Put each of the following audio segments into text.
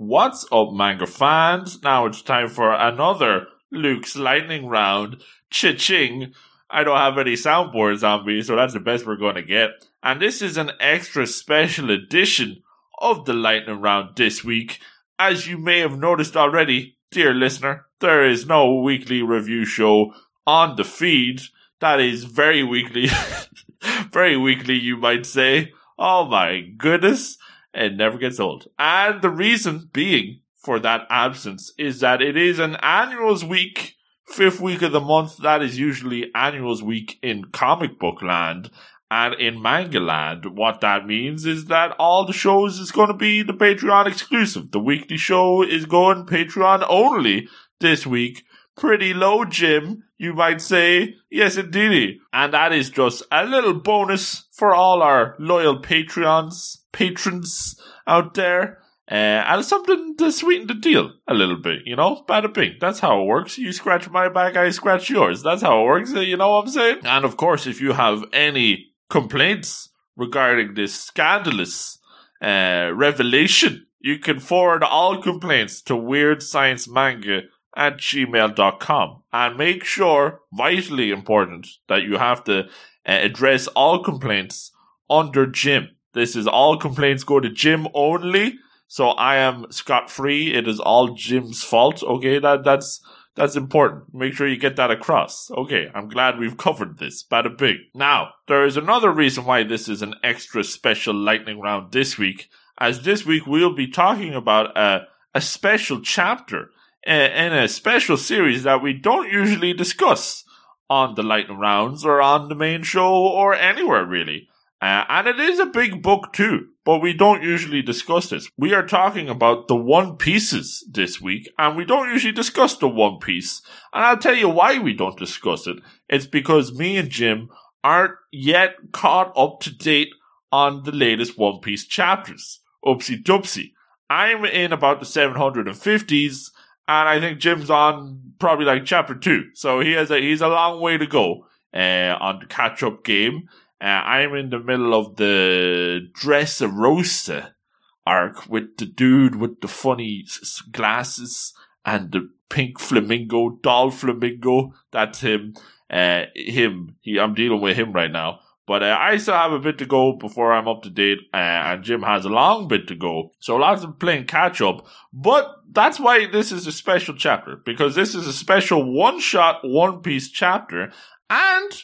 What's up, manga fans? Now it's time for another Luke's lightning round. Cha-ching. I don't have any soundboards on me, so that's the best we're going to get. And this is an extra special edition of the lightning round this week. As you may have noticed already, dear listener, there is no weekly review show on the feed. That is very weekly. very weekly, you might say. Oh my goodness. It never gets old. And the reason being for that absence is that it is an annuals week, fifth week of the month. That is usually annuals week in comic book land. And in manga land, what that means is that all the shows is going to be the Patreon exclusive. The weekly show is going Patreon only this week. Pretty low, Jim, you might say. Yes, indeed. And that is just a little bonus for all our loyal Patreons, patrons out there. Uh, and something to sweeten the deal a little bit, you know? Bada bing. That's how it works. You scratch my back, I scratch yours. That's how it works, you know what I'm saying? And of course, if you have any complaints regarding this scandalous uh, revelation, you can forward all complaints to Weird Science Manga at gmail.com and make sure, vitally important, that you have to uh, address all complaints under Jim. This is all complaints go to Jim only. So I am scot free. It is all Jim's fault. Okay, that that's that's important. Make sure you get that across. Okay, I'm glad we've covered this. Bada big. Now, there is another reason why this is an extra special lightning round this week, as this week we'll be talking about a, a special chapter in a special series that we don't usually discuss on the lightning rounds or on the main show or anywhere really. Uh, and it is a big book too, but we don't usually discuss this. We are talking about the One Pieces this week, and we don't usually discuss the One Piece. And I'll tell you why we don't discuss it. It's because me and Jim aren't yet caught up to date on the latest One Piece chapters. Oopsie doopsie. I'm in about the 750s, and I think Jim's on probably like chapter two. So he has a, he's a long way to go, uh, on the catch up game. Uh, I'm in the middle of the Dressrosa arc with the dude with the funny glasses and the pink flamingo, Doflamingo. That's him. Uh, him. He, I'm dealing with him right now. But uh, I still have a bit to go before I'm up to date, uh, and Jim has a long bit to go. So lots of playing catch up. But that's why this is a special chapter, because this is a special one shot, one piece chapter, and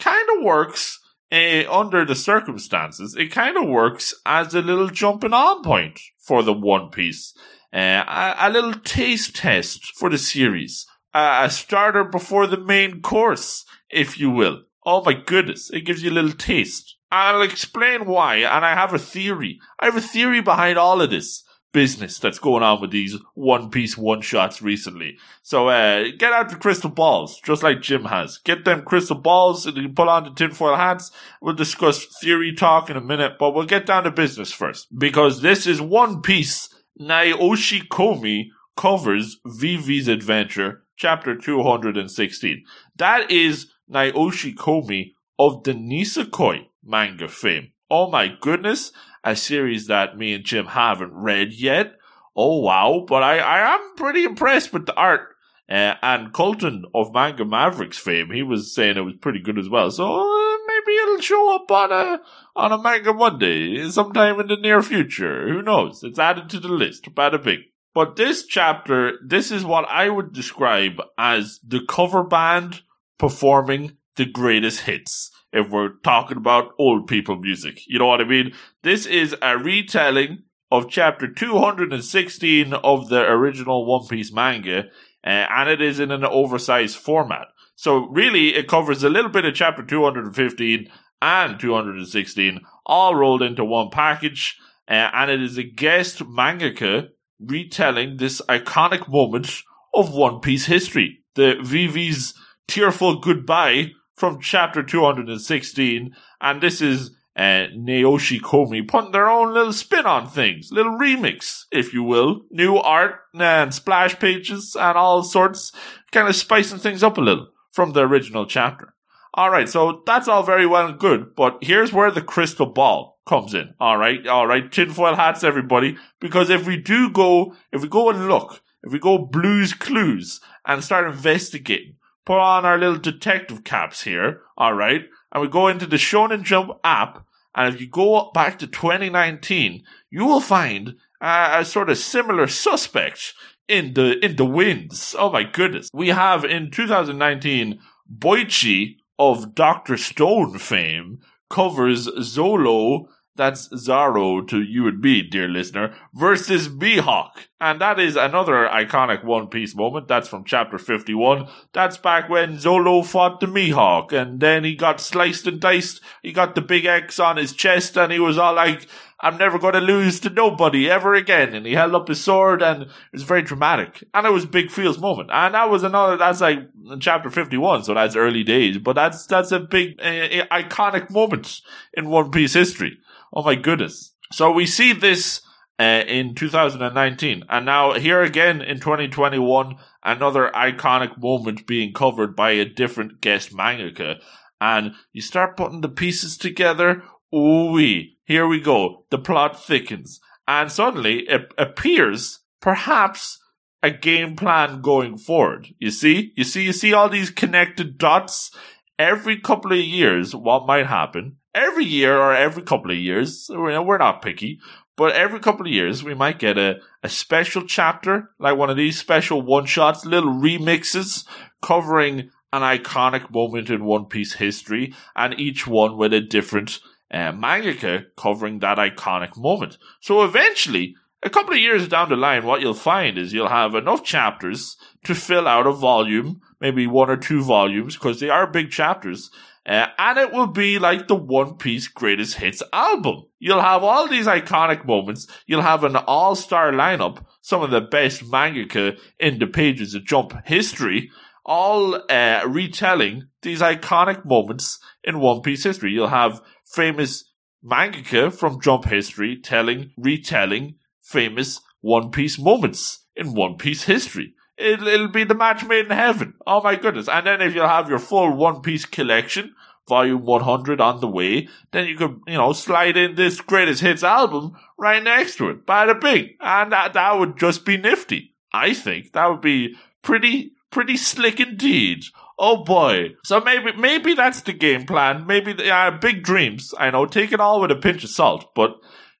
kind of works uh, under the circumstances, it kind of works as a little jumping on point for the One Piece. Uh, a, a, little taste test for the series. A starter before the main course, if you will. Oh my goodness, it gives you a little taste. I'll explain why, and I have a theory. I have a theory behind all of this business that's going on with these one piece one shots recently. So uh, get out the crystal balls, just like Jim has. Get them crystal balls and you put on the tinfoil hats. We'll discuss theory talk in a minute, but we'll get down to business first. Because this is one piece. Naoshi Komi covers Vivi's adventure, chapter 216. That is Naoshi Komi of the Nisekoi manga fame. Oh my goodness a series that me and Jim haven't read yet. Oh wow, but I, I am pretty impressed with the art. Uh, and Colton of Manga Mavericks fame, he was saying it was pretty good as well. So uh, maybe it'll show up on a on a Manga Monday sometime in the near future. Who knows? It's added to the list. Bada big. But this chapter, this is what I would describe as the cover band performing the greatest hits if we're talking about old people music. You know what I mean? This is a retelling of chapter 216 of the original One Piece manga, uh, and it is in an oversized format. So really, it covers a little bit of chapter 215 and 216, all rolled into one package, uh, and it is a guest mangaka retelling this iconic moment of One Piece history. The Vivi's tearful goodbye from chapter 216, and this is uh, Naoshi Komi putting their own little spin on things, little remix, if you will, new art and splash pages and all sorts, kind of spicing things up a little from the original chapter. All right, so that's all very well and good, but here's where the crystal ball comes in. All right, all right, tinfoil hats, everybody, because if we do go, if we go and look, if we go blues clues and start investigating, put on our little detective caps here, all right, and we go into the Shonen Jump app, and if you go back to 2019, you will find uh, a sort of similar suspect in the in the winds. Oh my goodness. We have in 2019 Boichi of Dr. Stone fame covers Zolo that's Zoro to you and me, dear listener, versus Mihawk. And that is another iconic One Piece moment. That's from chapter 51. That's back when Zolo fought the Mihawk and then he got sliced and diced. He got the big X on his chest and he was all like, I'm never going to lose to nobody ever again. And he held up his sword and it was very dramatic. And it was Big Feel's moment. And that was another, that's like chapter 51. So that's early days, but that's, that's a big, uh, iconic moment in One Piece history. Oh my goodness. So we see this uh, in 2019. And now here again in 2021, another iconic moment being covered by a different guest mangaka. And you start putting the pieces together. Ooh. Here we go. The plot thickens. And suddenly it appears perhaps a game plan going forward. You see? You see, you see all these connected dots? Every couple of years, what might happen every year or every couple of years, we're not picky, but every couple of years we might get a, a special chapter, like one of these special one shots, little remixes covering an iconic moment in One Piece history, and each one with a different uh, mangaka covering that iconic moment. So eventually, a couple of years down the line, what you'll find is you'll have enough chapters to fill out a volume, maybe one or two volumes, because they are big chapters, uh, and it will be like the One Piece Greatest Hits album. You'll have all these iconic moments. You'll have an all-star lineup, some of the best mangaka in the pages of Jump history, all uh, retelling these iconic moments in One Piece history. You'll have famous mangaka from Jump history telling, retelling famous One Piece moments in One Piece history. It'll, it'll be the match made in heaven. Oh my goodness. And then if you'll have your full One Piece collection, volume 100 on the way, then you could, you know, slide in this greatest hits album right next to it. by the bing. And that, that would just be nifty. I think that would be pretty, pretty slick indeed. Oh boy. So maybe, maybe that's the game plan. Maybe, uh, big dreams. I know, take it all with a pinch of salt, but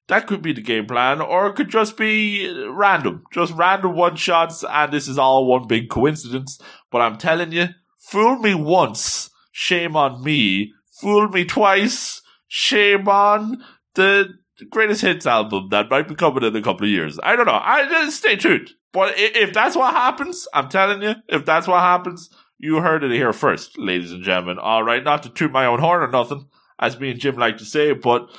that could be the game plan, or it could just be random. Just random one shots, and this is all one big coincidence. But I'm telling you, fool me once, shame on me. Fool me twice, shame on the greatest hits album that might be coming in a couple of years. I don't know. I just stay tuned. But if that's what happens, I'm telling you, if that's what happens, you heard it here first, ladies and gentlemen. All right, not to toot my own horn or nothing, as me and Jim like to say, but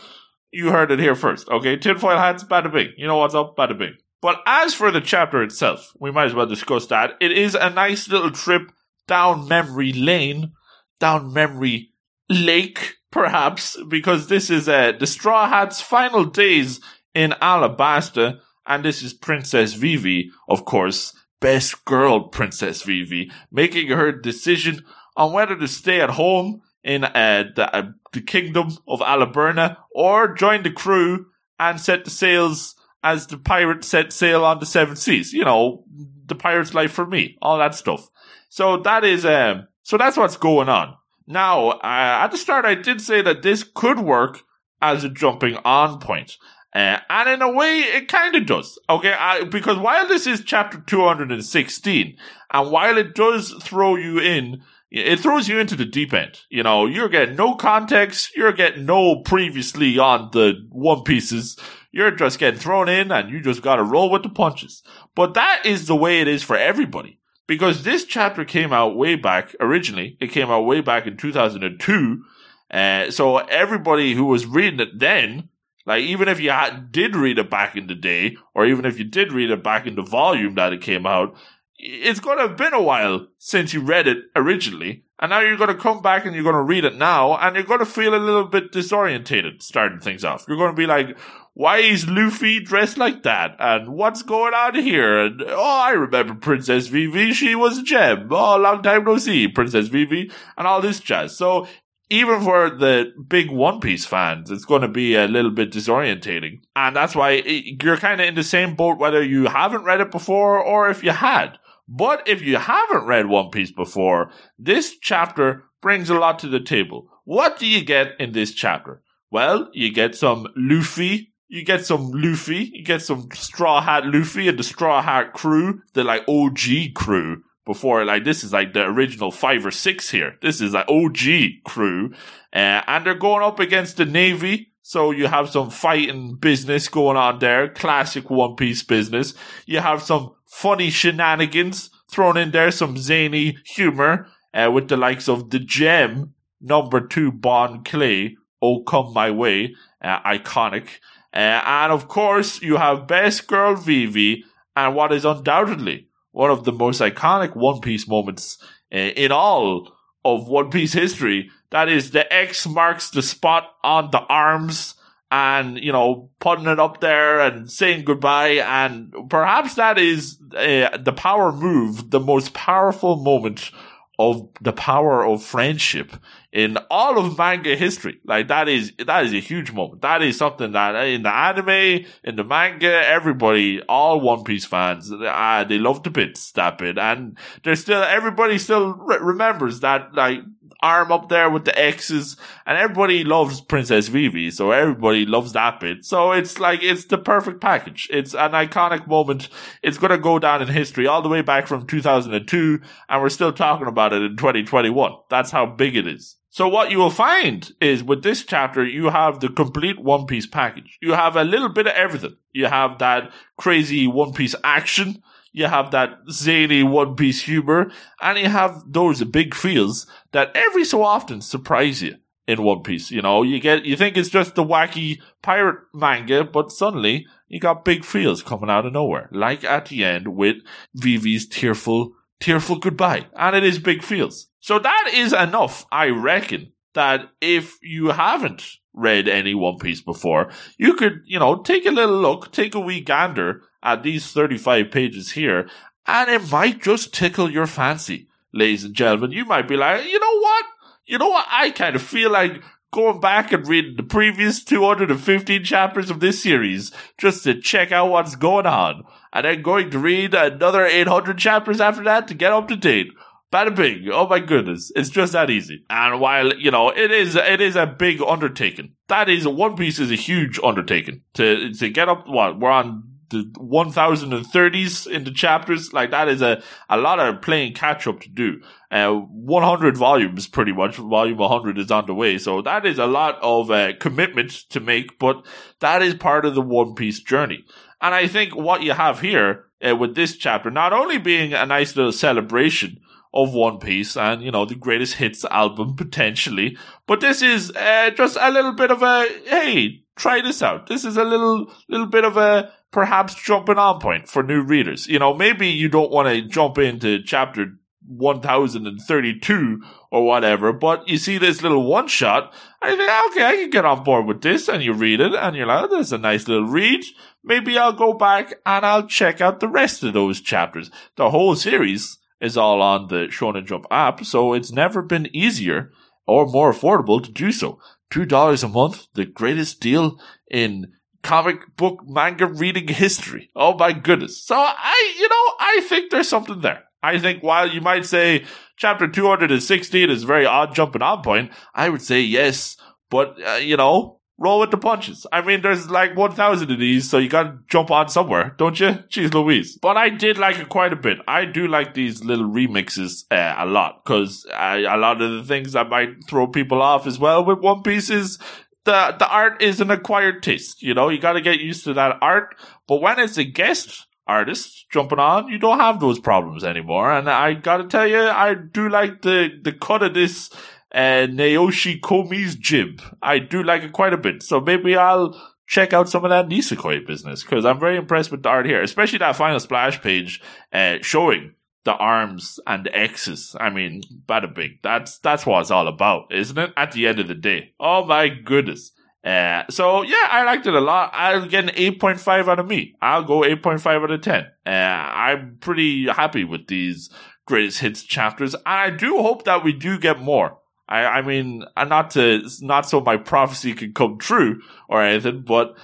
you heard it here first. Okay, tinfoil hats, bada bing. You know what's up, bada bing. But as for the chapter itself, we might as well discuss that. It is a nice little trip down memory lane, down memory lake, perhaps, because this is uh, the Straw Hats' final days in Alabasta, and this is Princess Vivi, of course, best girl Princess Vivi, making her decision on whether to stay at home in uh, the, uh, the kingdom of Alubarna or join the crew and set the sails as the pirate set sail on the seven seas. You know, the pirate's life for me, all that stuff. So that is, um, so that's what's going on. Now, uh, at the start, I did say that this could work as a jumping on point. Uh, and in a way, it kind of does. Okay. I, because while this is chapter 216, and while it does throw you in it throws you into the deep end. You know, you're getting no context. You're getting no previously on the One Pieces. You're just getting thrown in and you just gotta roll with the punches. But that is the way it is for everybody. Because this chapter came out way back, originally, it came out way back in 2002. Uh, so everybody who was reading it then, like even if you had, did read it back in the day, or even if you did read it back in the volume that it came out, it's going to have been a while since you read it originally, and now you're going to come back and you're going to read it now, and you're going to feel a little bit disorientated starting things off. You're going to be like, why is Luffy dressed like that? And what's going on here? And oh, I remember Princess Vivi. She was a gem. Oh, long time no see, Princess Vivi, and all this jazz. So even for the big One Piece fans, it's going to be a little bit disorientating. And that's why eh, you're kind of in the same boat whether you haven't read it before or if you had. But if you haven't read One Piece before, this chapter brings a lot to the table. What do you get in this chapter? Well, you get some Luffy you get some Luffy, you get some Straw Hat Luffy and the Straw Hat crew, the like OG crew. Before, like, this is like the original five or six here. This is like OG crew. Uh, and they're going up against the Navy. So you have some fighting business going on there. Classic One Piece business. You have some funny shenanigans thrown in there, some zany humor, uh, with the likes of the gem number two Bon Clay. Oh, come my way. Uh, iconic. Uh, and of course, you have Best Girl Vivi and what is undoubtedly one of the most iconic One Piece moments uh, in all of One Piece history. That is the X marks the spot on the arms and, you know, putting it up there and saying goodbye. And perhaps that is uh, the power move, the most powerful moment of the power of friendship in all of manga history. Like that is that is a huge moment. That is something that in the anime, in the manga, everybody, all One Piece fans, uh, they love the bits that bit, and there's still everybody still re- remembers that like arm up there with the X's, and everybody loves Princess Vivi, so everybody loves that bit. So it's like, it's the perfect package. It's an iconic moment. It's gonna go down in history all the way back from 2002, and we're still talking about it in 2021. That's how big it is. So what you will find is with this chapter, you have the complete One Piece package. You have a little bit of everything. You have that crazy One Piece action you have that zany One Piece humor, and you have those big feels that every so often surprise you in One Piece. You know, you get, you think it's just the wacky pirate manga, but suddenly you got big feels coming out of nowhere. Like at the end with Vivi's tearful, tearful goodbye. And it is big feels. So that is enough, I reckon, that if you haven't read any One Piece before, you could, you know, take a little look, take a wee gander at these 35 pages here, and it might just tickle your fancy, ladies and gentlemen. You might be like, you know what? You know what? I kind of feel like going back and reading the previous 215 chapters of this series just to check out what's going on, and then going to read another 800 chapters after that to get up to date. Bada bing. Oh my goodness. It's just that easy. And while, you know, it is, it is a big undertaking. That is, One Piece is a huge undertaking to, to get up, what, we're on the 1030s in the chapters. Like that is a, a lot of playing catch up to do. Uh, 100 volumes pretty much. Volume 100 is on the way. So that is a lot of uh, commitment to make, but that is part of the One Piece journey. And I think what you have here uh, with this chapter, not only being a nice little celebration of One Piece and, you know, the greatest hits album potentially, but this is uh, just a little bit of a, hey, try this out. This is a little, little bit of a, perhaps jumping on point for new readers. You know, maybe you don't want to jump into chapter 1032 or whatever, but you see this little one shot, I think, okay, I can get on board with this, and you read it, and you're like, oh, this is a nice little read. Maybe I'll go back and I'll check out the rest of those chapters. The whole series is all on the Shonen Jump app, so it's never been easier or more affordable to do so. $2 a month, the greatest deal in comic book manga reading history. Oh my goodness. So I, you know, I think there's something there. I think while you might say chapter 216 is very odd jumping on point, I would say yes, but uh, you know, roll with the punches. I mean, there's like 1,000 of these, so you gotta jump on somewhere, don't you? Jeez Louise. But I did like it quite a bit. I do like these little remixes uh, a lot, cause uh, a lot of the things that might throw people off as well with One Piece is the the art is an acquired taste. You know, you got to get used to that art. But when it's a guest artist jumping on, you don't have those problems anymore. And I got to tell you, I do like the the cut of this uh, Naoshi Komi's jib. I do like it quite a bit. So maybe I'll check out some of that Nisekoi business because I'm very impressed with the art here, especially that final splash page uh, showing the arms and the X's. I mean, bada big. That's that's what it's all about, isn't it? At the end of the day. Oh my goodness. Uh, so yeah, I liked it a lot. I'll get an 8.5 out of me. I'll go 8.5 out of 10. Uh, I'm pretty happy with these greatest hits chapters. And I do hope that we do get more. I, I mean, uh, not to, not so my prophecy can come true or anything, but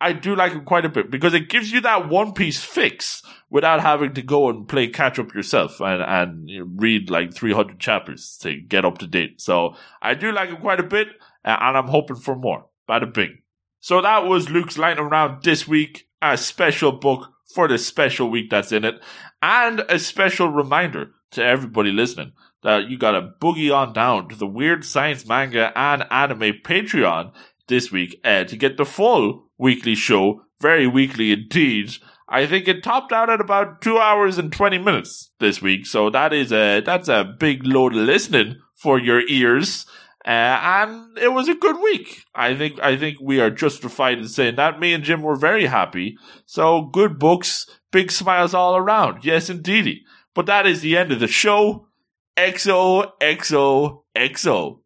I do like it quite a bit because it gives you that one piece fix without having to go and play catch up yourself and, and read like 300 chapters to get up to date. So I do like it quite a bit and I'm hoping for more. Bada bing. So that was Luke's Lightning Round this week, a special book for the special week that's in it, and a special reminder to everybody listening that you gotta boogie on down to the Weird Science Manga and Anime Patreon this week uh, to get the full weekly show, very weekly indeed. I think it topped out at about two hours and 20 minutes this week. So that is a, that's a big load of listening for your ears. Uh, and it was a good week. I think I think we are justified in saying that. Me and Jim were very happy. So good books, big smiles all around. Yes, indeedy. But that is the end of the show. XO, XO, XO.